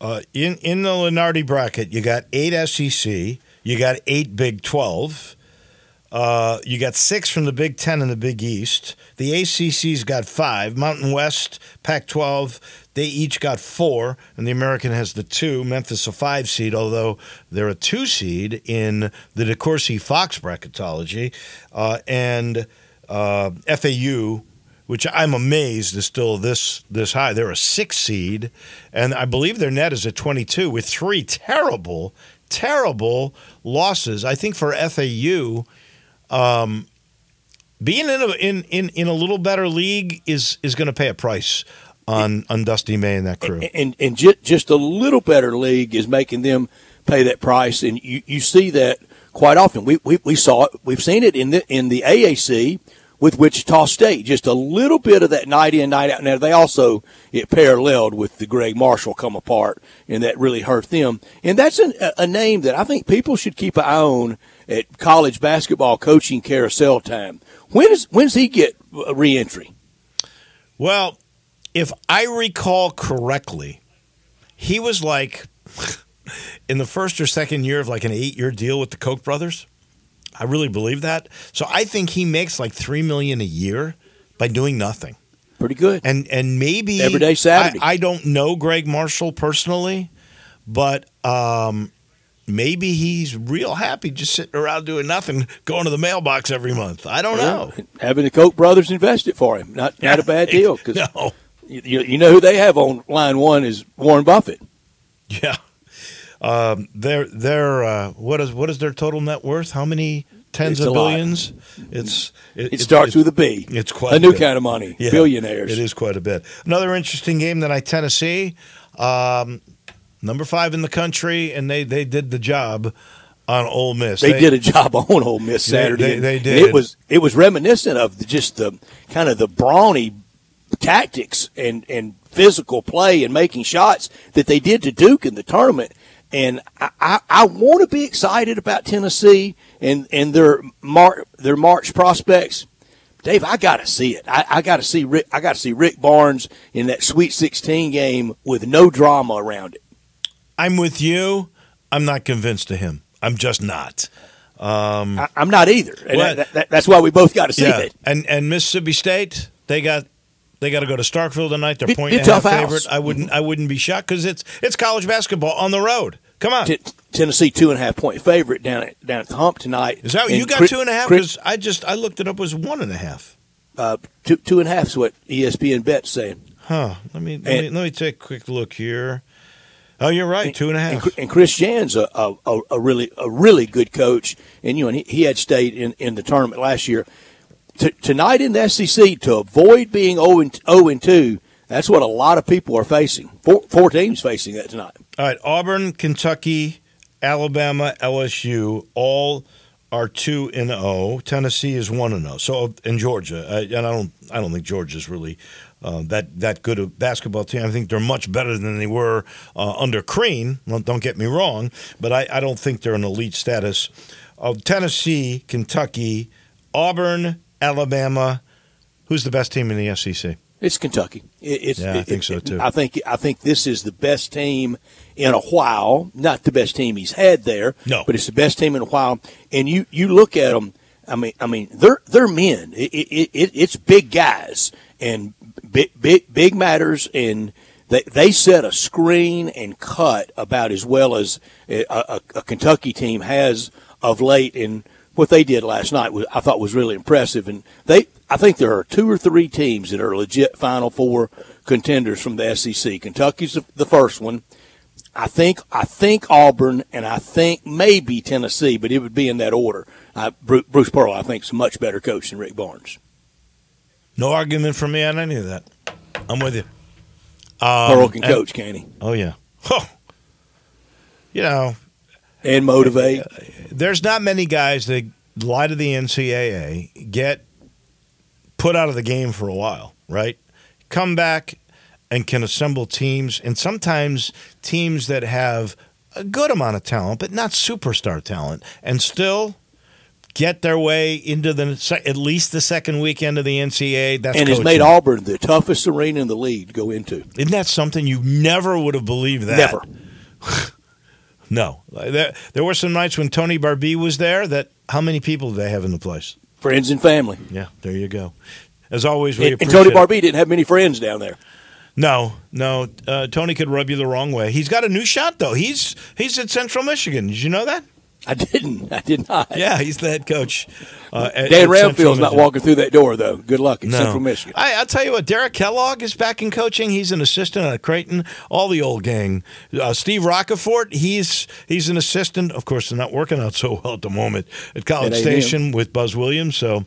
uh, in in the Lunardi bracket, you got eight SEC, you got eight Big Twelve, uh, you got six from the Big Ten and the Big East. The ACC's got five. Mountain West, Pac-12, they each got four, and the American has the two. Memphis a five seed, although they're a two seed in the DeCourcy Fox bracketology, uh, and uh, FAU which I'm amazed is still this this high. They're a six seed, and I believe their net is at 22 with three terrible, terrible losses. I think for FAU, um, being in a, in, in in a little better league is is going to pay a price on on Dusty May and that crew. and and ju- just a little better league is making them pay that price, and you, you see that quite often. We, we we saw it, we've seen it in the in the AAC with Wichita State. Just a little bit of that night in night out. Now they also it paralleled with the Gregg Marshall come apart, and that really hurt them. And that's an, a name that I think people should keep an eye on at college basketball coaching carousel time. When is when's he get a reentry? Well, if I recall correctly, he was like in the first or second year of like an eight year deal with the Koch brothers. I really believe that. So I think he makes like three million a year by doing nothing. Pretty good. And and maybe Every day Saturday. I, I don't know Gregg Marshall personally, but um, maybe he's real happy just sitting around doing nothing, going to the mailbox every month. I don't know. Having the Koch brothers invest it for him, not not a bad deal. Because No. you, you know who they have on line one is Warren Buffett. Yeah. Um, they're they're uh, what is what is their total net worth? How many tens It's of lot. billions? It's it, It starts with a B. It's quite a a new bit. kind of money. Yeah, Billionaires. It is quite a bit. Another interesting game that I Tennessee, um, number five in the country, and they they did the job on Ole Miss. They, did a job on Ole Miss Saturday. they- they and did. it was it was reminiscent of just the kind of the brawny tactics and and physical play and making shots that they did to Duke in the tournament. And I, I, I want to be excited about Tennessee and, and their mar- their March prospects. Dave, I got to see it. I, I got to see Rick. I got to see Rick Barnes in that Sweet 16 game with no drama around it. I'm with you. I'm not convinced of him. I'm just not. I, I'm not either. And Well- that, that, that's why we both got to see yeah, it. and and Mississippi State, they got they got to go to Starkville tonight. They're Be- point be a and a half house. favorite. I wouldn't I wouldn't be shocked because it's it's college basketball on the road. Come on, T- Tennessee two and a half point favorite down at down at the hump tonight. is that And you got two and a half? Because I just I looked it up it was one and a half. uh, two two and a half is what ESPN bet's saying. Huh? Let me let, me let me take a quick look here. Oh, you're right, two and a And. Chris- and Chris Jans a, a, a, really a really good coach, and you know and he, he had stayed in, in the tournament last year. T- tonight in the SEC to avoid being 0 and, 0 and two, that's what a lot of people are facing. Four, four teams facing that tonight. All right, Auburn, Kentucky, Alabama, LSU, all are two and zero. Tennessee is one and zero. So and Georgia, I, and I don't, I don't think Georgia's really uh, that that good a basketball team. I think they're much better than they were uh, under Crean. Well, don't get me wrong, but I, I don't think they're an elite status. Of Tennessee, Kentucky, Auburn, Alabama, who's the best team in the SEC? It's Kentucky. It, it's, Yeah, I think so, too. I think I think this is the best team in a while. Not the best team he's had there, No. but it's the best team in a while. And you you look at them. I mean, I mean, they're they're men. It, it, it, it's big guys and big big big matters, and they they set a screen and cut about as well as a, a, a Kentucky team has of late. And what they did last night was I thought was really impressive. And they I think there are two or three teams that are legit Final Four contenders from the SEC. Kentucky's the- first one. I think I think Auburn and I think maybe Tennessee, but it would be in that order. Bruce, Bruce Pearl, I think, is a much better coach than Rick Barnes. No argument for me on any of that. I'm with you. Pearl um, can and- coach, can he? Oh yeah. Huh. You know, And motivate. there's not many guys that lie to the NCAA, get put out of the game for a while, right? Come back and can assemble teams, and sometimes teams that have a good amount of talent, but not superstar talent, and still get their way into the at least the second weekend of the NCAA. That's and has made Auburn the toughest arena in the league to go into. Isn't that something you never would have believed that? Never. No. There, there were some nights when Tony Barbee was there that how many people did they have in the place? Friends and family. Yeah, there you go. As always, we And, and Tony. Barbee didn't have many friends down there. No, no. Uh, Tony could rub you the wrong way. He's got a new shot though. He's he's at Central Michigan. Did you know that? I didn't. I did not. Yeah, he's the head coach. Uh, at- Dan at Ramfield's not walking through that door, though. Good luck in No. Central Michigan. I, I'll tell you what, Derek Kellogg is back in coaching. He's an assistant at Creighton. All the old gang. Uh, Steve Roccaforte, he's he's an assistant. Of course, they're not working out so well at the moment at College At Station with Buzz Williams. So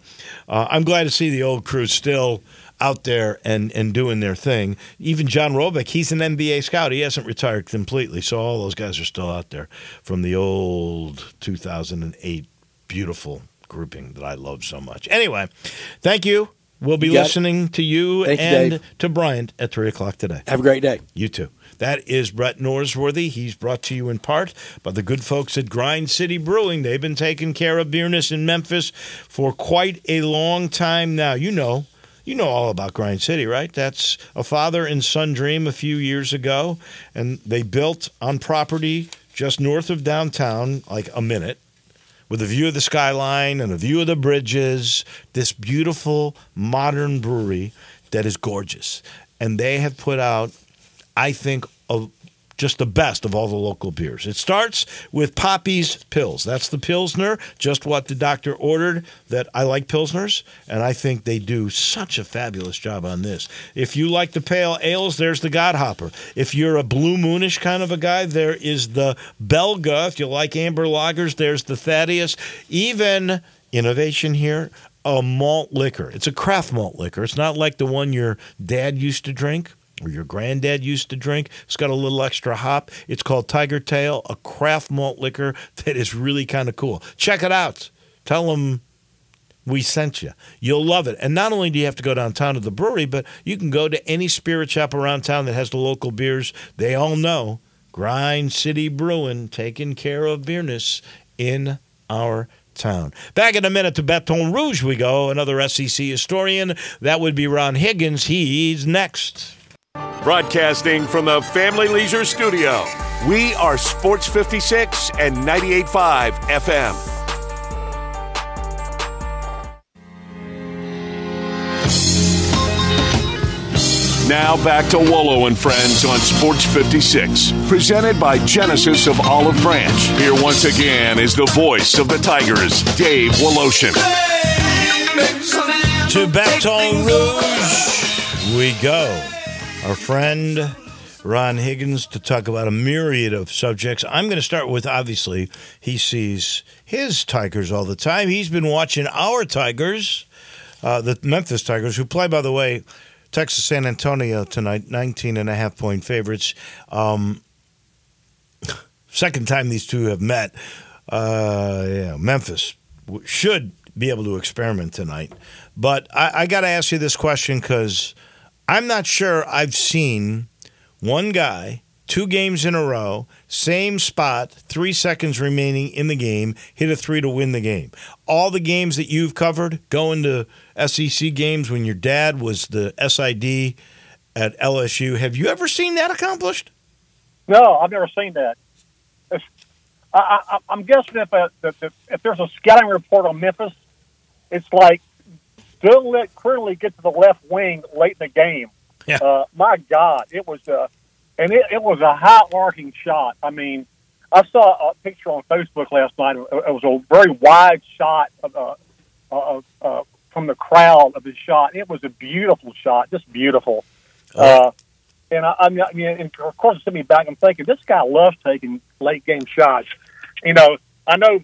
uh, I'm glad to see the old crew still out there and, and doing their thing. Even John Robic, he's an NBA scout. He hasn't retired completely. So all those guys are still out there from the old 2008 beautiful grouping that I love so much. Anyway, thank you. We'll be You got it. listening to you Thank and Dave. to Bryant at 3 o'clock today. Have a great day. You too. That is Brett Norsworthy. He's brought to you in part by the good folks at Grind City Brewing. They've been taking care of beerness in Memphis for quite a long time now. You know, you know all about Grind City, right? That's a father and son dream a few years ago, and they built on property just north of downtown, like a minute with a view of the skyline and a view of the bridges, this beautiful modern brewery that is gorgeous. And they have put out, I think, of just the best of all the local beers. It starts with Poppy's Pills. That's the Pilsner, just what the doctor ordered. That I like Pilsners, and I think they do such a fabulous job on this. If you like the pale ales, there's the Godhopper. If you're a blue moonish kind of a guy, there is the Belga. If you like amber lagers, there's the Thaddeus. Even innovation here, a malt liquor. It's a craft malt liquor. It's not like the one your dad used to drink or your granddad used to drink. It's got a little extra hop. It's called Tiger Tail, a craft malt liquor that is really kind of cool. Check it out. Tell them we sent you. You'll love it. And not only do you have to go downtown to the brewery, but you can go to any spirit shop around town that has the local beers. They all know Grind City Brewing taking care of beerness in our town. Back in a minute to Baton Rouge we go. Another SEC historian. That would be Ron Higgins. He's next. Broadcasting from the Family Leisure Studio, we are Sports 56 and 98.5 FM. Now back to Wolo and Friends on Sports 56, presented by Genesis of Olive Branch. Here once again is the voice of the Tigers, Dave Woloshin. To Baton Rouge we go. Our friend Ron Higgins to talk about a myriad of subjects. I'm going to start with obviously, he sees his Tigers all the time. He's been watching our Tigers, uh, the Memphis Tigers, who play, by the way, Texas San Antonio tonight, 19 and a half point favorites. Um, second time these two have met. Uh, yeah, Memphis should be able to experiment tonight. But I, I got to ask you this question because I'm not sure I've seen one guy two games in a row, same spot, three seconds remaining in the game, hit a three to win the game. All the games that you've covered, going to SEC games when your dad was the SID at LSU, have you ever seen that accomplished? No, I've never seen that. I, I'm guessing if, uh, a, if, if there's a scouting report on Memphis, it's like don't let Curley get to the left wing late in the game. Yeah. Uh, my God, it was a, and it, it was a high arcing shot. I mean, I saw a picture on Facebook last night. It was a very wide shot of, uh, uh, uh, from the crowd of the shot. It was a beautiful shot, just beautiful. Uh, and I, I mean, and of course, it sent me back. I'm thinking this guy loves taking late game shots. You know, I know.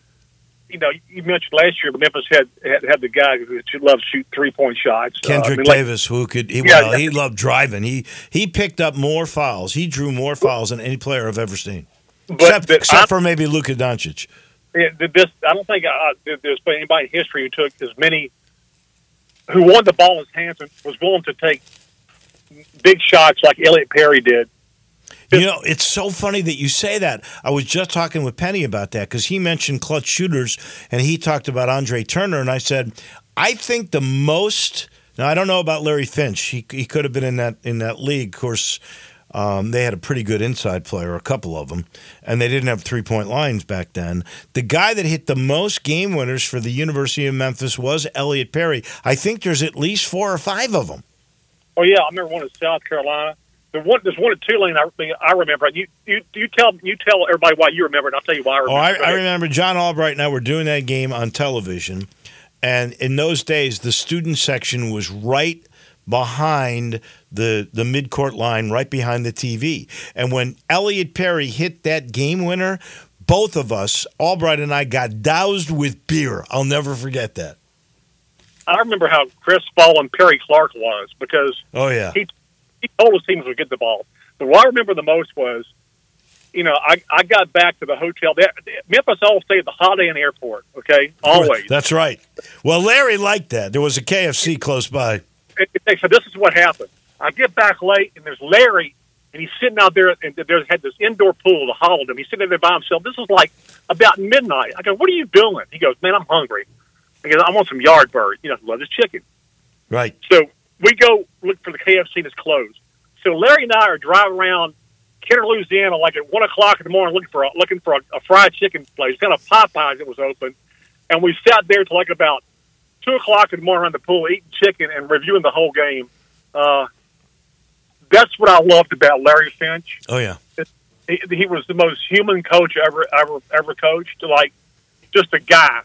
You know, you mentioned last year, Memphis had had, had the guy who loved to shoot three point shots. Kendric uh, I mean, like- Davis, who could he, Yeah, well, yeah. he loved driving. He he picked up more fouls. He drew more fouls than any player I've ever seen, but, except, but except for maybe Luka Doncic. it, this I don't think uh, there- there's been anybody in history who took as many who won the ball in his hands and was willing to take big shots like Elliot Perry did. You know, it's so funny that you say that. I was just talking with Penny about that because he mentioned clutch shooters and he talked about Andre Turner. And I said, I think the most. Now I don't know about Larry Finch. He he could have been in that in that league. Of course, um, they had a pretty good inside player, a couple of them, and they didn't have three point lines back then. The guy that hit the most game winners for the University of Memphis was Elliot Perry. I think there's at least four or five of them. Oh yeah, I remember one in South Carolina. The one there's one at Tulane. I, I remember. You you you tell you tell everybody why you remember, and I'll tell you why I remember. Oh, I, I remember John Albright and I were doing that game on television, and in those days, the student section was right behind the the midcourt line, right behind the TV. And when Elliot Perry hit that game winner, both of us, Albright and I, got doused with beer. I'll never forget that. I remember how crestfallen Perry Clark was because Oh yeah, he he told his teams would get the ball. But what I remember the most was, you know, I, I got back to the hotel. They, Memphis always stayed at the Holiday Inn Airport. Okay, always. That's right. Well, Larry liked that. There was a KFC close by. They said, "This is what happened." I get back late, and there's Larry, and he's sitting out there, and there's had this indoor pool to hold him. He's sitting there by himself. This is like about midnight. I go, "What are you doing?" He goes, "Man, I'm hungry." I go, "I want some yard bird. You know, love this chicken." Right. So we go look for the KFC that's closed. So Larry and I are driving around Kenner, Louisiana, like at one o'clock in the morning, looking for a, looking for a, a fried chicken place, kind of Popeyes that was open, and we sat there till like about two o'clock in the morning around the pool, eating chicken and reviewing the whole game. Uh, that's what I loved about Larry Finch. Oh yeah. He, he was the most human coach ever ever ever coached. Like just a guy,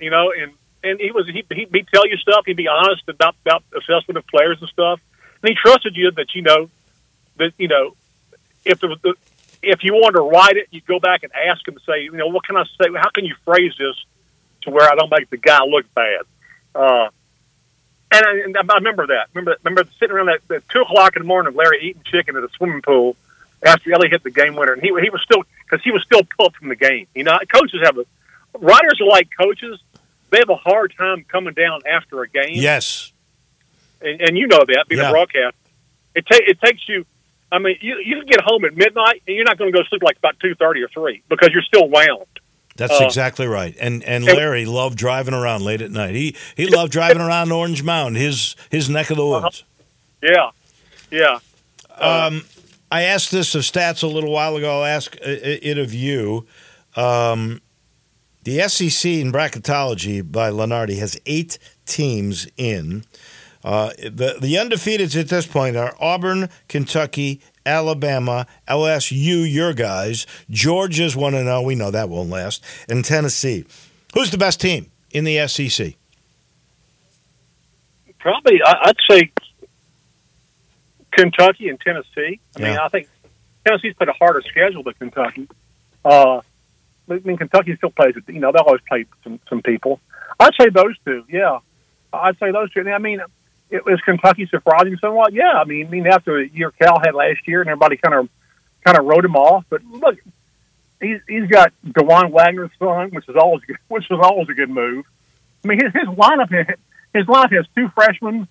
you know, and and he was he he'd be tell you stuff. He'd be honest about about assessment of players and stuff, and he trusted you that you know that you know if there was the, if you wanted to write it, you'd go back and ask him to say, you know, what can I say? How can you phrase this to where I don't make the guy look bad? Uh, and, I, and I remember that. Remember, remember sitting around that two o'clock in the morning, Larry eating chicken at a swimming pool after Ellie hit the game winner, and he he was still because he was still pumped from the game. You know, coaches have a writers are like coaches; they have a hard time coming down after a game. Yes. and, and you know that being Yeah. a broadcast. It ta- it takes you. I mean, you you can get home at midnight, and you're not going to go to sleep like about two thirty or three because you're still wound. That's Uh, exactly right. And and and- Larry loved driving around late at night. He he loved driving around Orange Mound, his his neck of the Uh-huh. woods. Yeah, yeah. Um, I asked this of Stats a little while ago. I'll ask uh, it of you. Um, the SEC in bracketology by Lunardi has eight teams in. Uh, the the undefeateds at this point are Auburn, Kentucky, Alabama, LSU, your guys. Georgia's one and zero. We know that won't last. And Tennessee. Who's the best team in the SEC? Probably, I'd say Kentucky and Tennessee. I mean, I think Tennessee's played a harder schedule than Kentucky. Uh, I mean, Kentucky still plays. With, you know, they'll always play some some people. I'd say those two. Yeah, I'd say those two. I mean, it was Kentucky surprising somewhat. Yeah, I mean, I mean after the year Cal had last year, and everybody kind of kind of wrote him off. But look, he's he's got Dajuan Wagner's son, which is always good, which is always a good move. I mean, his, his lineup his lineup has two freshmen,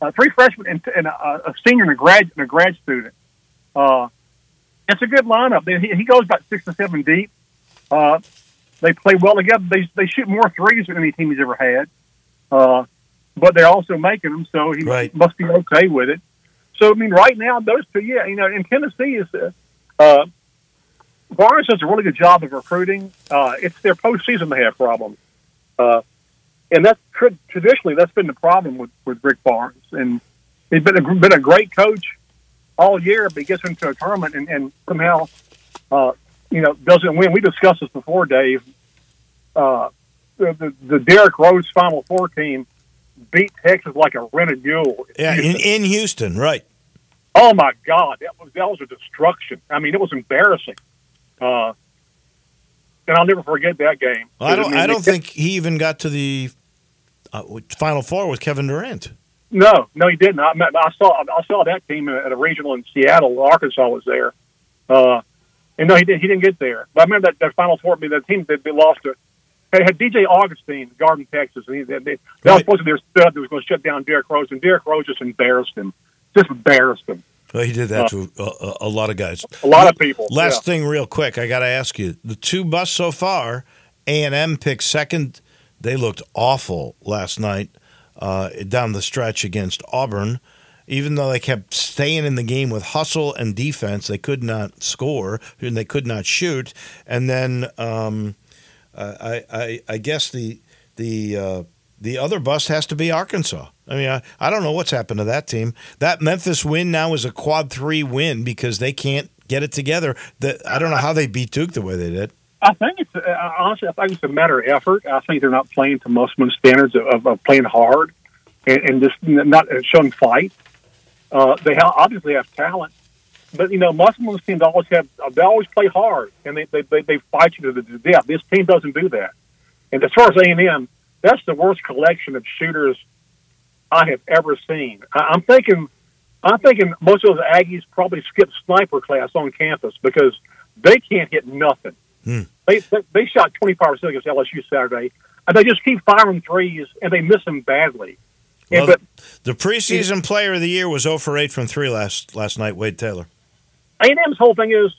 uh, three freshmen and, and a, a senior and a grad and a grad student. Uh, it's a good lineup. He, he goes about six to seven deep. Uh, they play well together. They they shoot more threes than any team he's ever had. Uh, but they're also making them, so he Right. must be okay with it. So I mean, right now those two, yeah, you know, in Tennessee is uh, uh, Barnes does a really good job of recruiting. Uh, it's their postseason they have problems, uh, and that's tra- traditionally that's been the problem with, with Rick Barnes. And he's been a, been a great coach all year, but he gets into a tournament and, and somehow, uh, you know, doesn't win. We discussed this before, Dave. Uh, the, the the Derrick Rose Final Four team beat Texas like a rented mule. Yeah, in, in Houston, right. Oh my God, that was that was a destruction. I mean, it was embarrassing. Uh, and I'll never forget that game. Well, I don't. mean, I don't think he even got to the uh, Final Four with Kevin Durant. No, no, he didn't. I, I saw I saw that team at a regional in Seattle. Arkansas was there, uh, and no, he didn't. He didn't get there. But I remember that, that Final Four. The team that they lost to they had DJ Augustin, Garden, Texas. And he, they, they, that was supposed to be their stud that was going to shut down Derrick Rose, and Derrick Rose just embarrassed him. Just embarrassed him. Well, he did that to a, a, a lot of guys. A lot of people. Last yeah. thing, real quick, I got to ask you: the two busts so far, A and M picked second. They looked awful last night uh, down the stretch against Auburn. Even though they kept staying in the game with hustle and defense, they could not score and they could not shoot. And then um, I, I, I guess the the uh, the other bust has to be Arkansas. I mean, I, I don't know what's happened to that team. That Memphis win now is a quad three win because they can't get it together. That I don't know how they beat Duke the way they did. I think it's uh, honestly, I think it's a matter of effort. I think they're not playing to Musselman standards of, of playing hard and, and just not showing fight. Uh, they ha- obviously have talent, but you know, Musselman's teams always have they always play hard and they they, they, they fight you to the death. This team doesn't do that. And as far as A and M, that's the worst collection of shooters I have ever seen. I, I'm thinking, I'm thinking most of those Aggies probably skipped sniper class on campus because they can't hit nothing. Hmm. They, they they shot 25 percent against LSU Saturday, and they just keep firing threes, and they miss them badly. Well, but the preseason player of the year was 0 for 8 from three last last night. Wade Taylor. A&M's whole thing is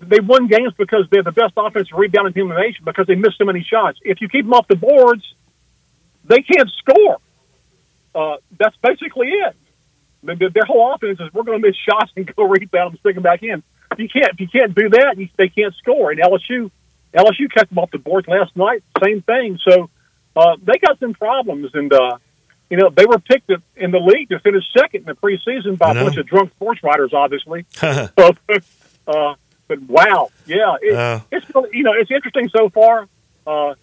they won games because they're the best offensive rebounding team in the nation because they miss so many shots. If you keep them off the boards, they can't score. Uh, that's basically it. Their- whole offense is we're going to miss shots and go rebound and stick them back in. If you can't, if you can't do that, you, they can't score. And LSU, LSU kept them off the board last night. Same thing. So uh, they got some problems, and uh, you know they were picked in the league to finish second in the preseason by a bunch of drunk sports writers, obviously. So, uh, but wow, yeah, it, Uh. it's you know it's interesting so far. Uh,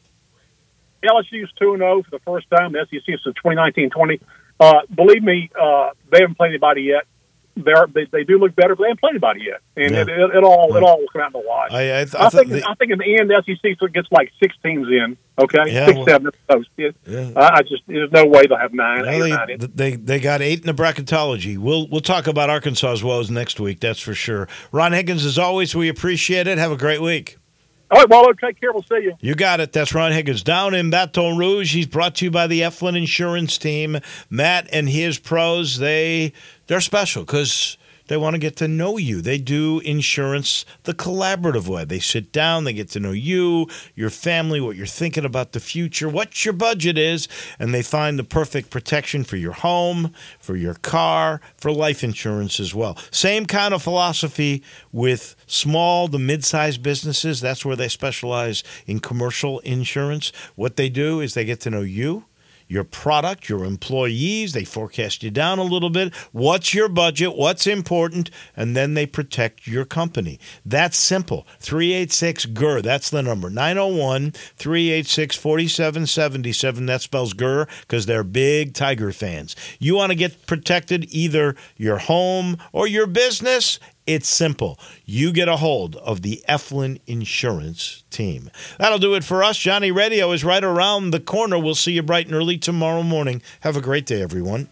LSU's two and zero for the first time the SEC since 2019-20. Uh, believe me, uh, they haven't played anybody yet. They're, they they do look better, but they haven't played anybody yet, and Yeah. it, it, it all it all will come out in the wash. I, I, I, I, think the- I think in the end, the SEC gets like six teams in. Okay, Yeah, six, well- seven at the most. It- Yeah. I, just there's no way they'll have nine. Well, nine they, in. they they got eight in the bracketology. We'll we'll talk about Arkansas as well as next week. That's for sure. Ron Higgins, as always, we appreciate it. Have a great week. All right, Wolo, take care. We'll see you. You got it. That's Ron Higgins down in Baton Rouge. He's brought to you by the Eflin Insurance Team. Matt and his pros they they're special because they want to get to know you. They do insurance the collaborative way. They sit down, they get to know you, your family, what you're thinking about the future, what your budget is, and they find the perfect protection for your home, for your car, for life insurance as well. Same kind of philosophy with small to mid-sized businesses. That's where they specialize in commercial insurance. What they do is they get to know you your product, your employees. They forecast you down a little bit. What's your budget? What's important? And then they protect your company. That's simple. 386 GUR. That's the number. 901 386 4777. That spells GUR because they're big Tiger fans. You want to get protected either your home or your business? It's simple. You get a hold of the Eflin Insurance Team. That'll do it for us. Johnny Radio is right around the corner. We'll see you bright and early tomorrow morning. Have a great day, everyone.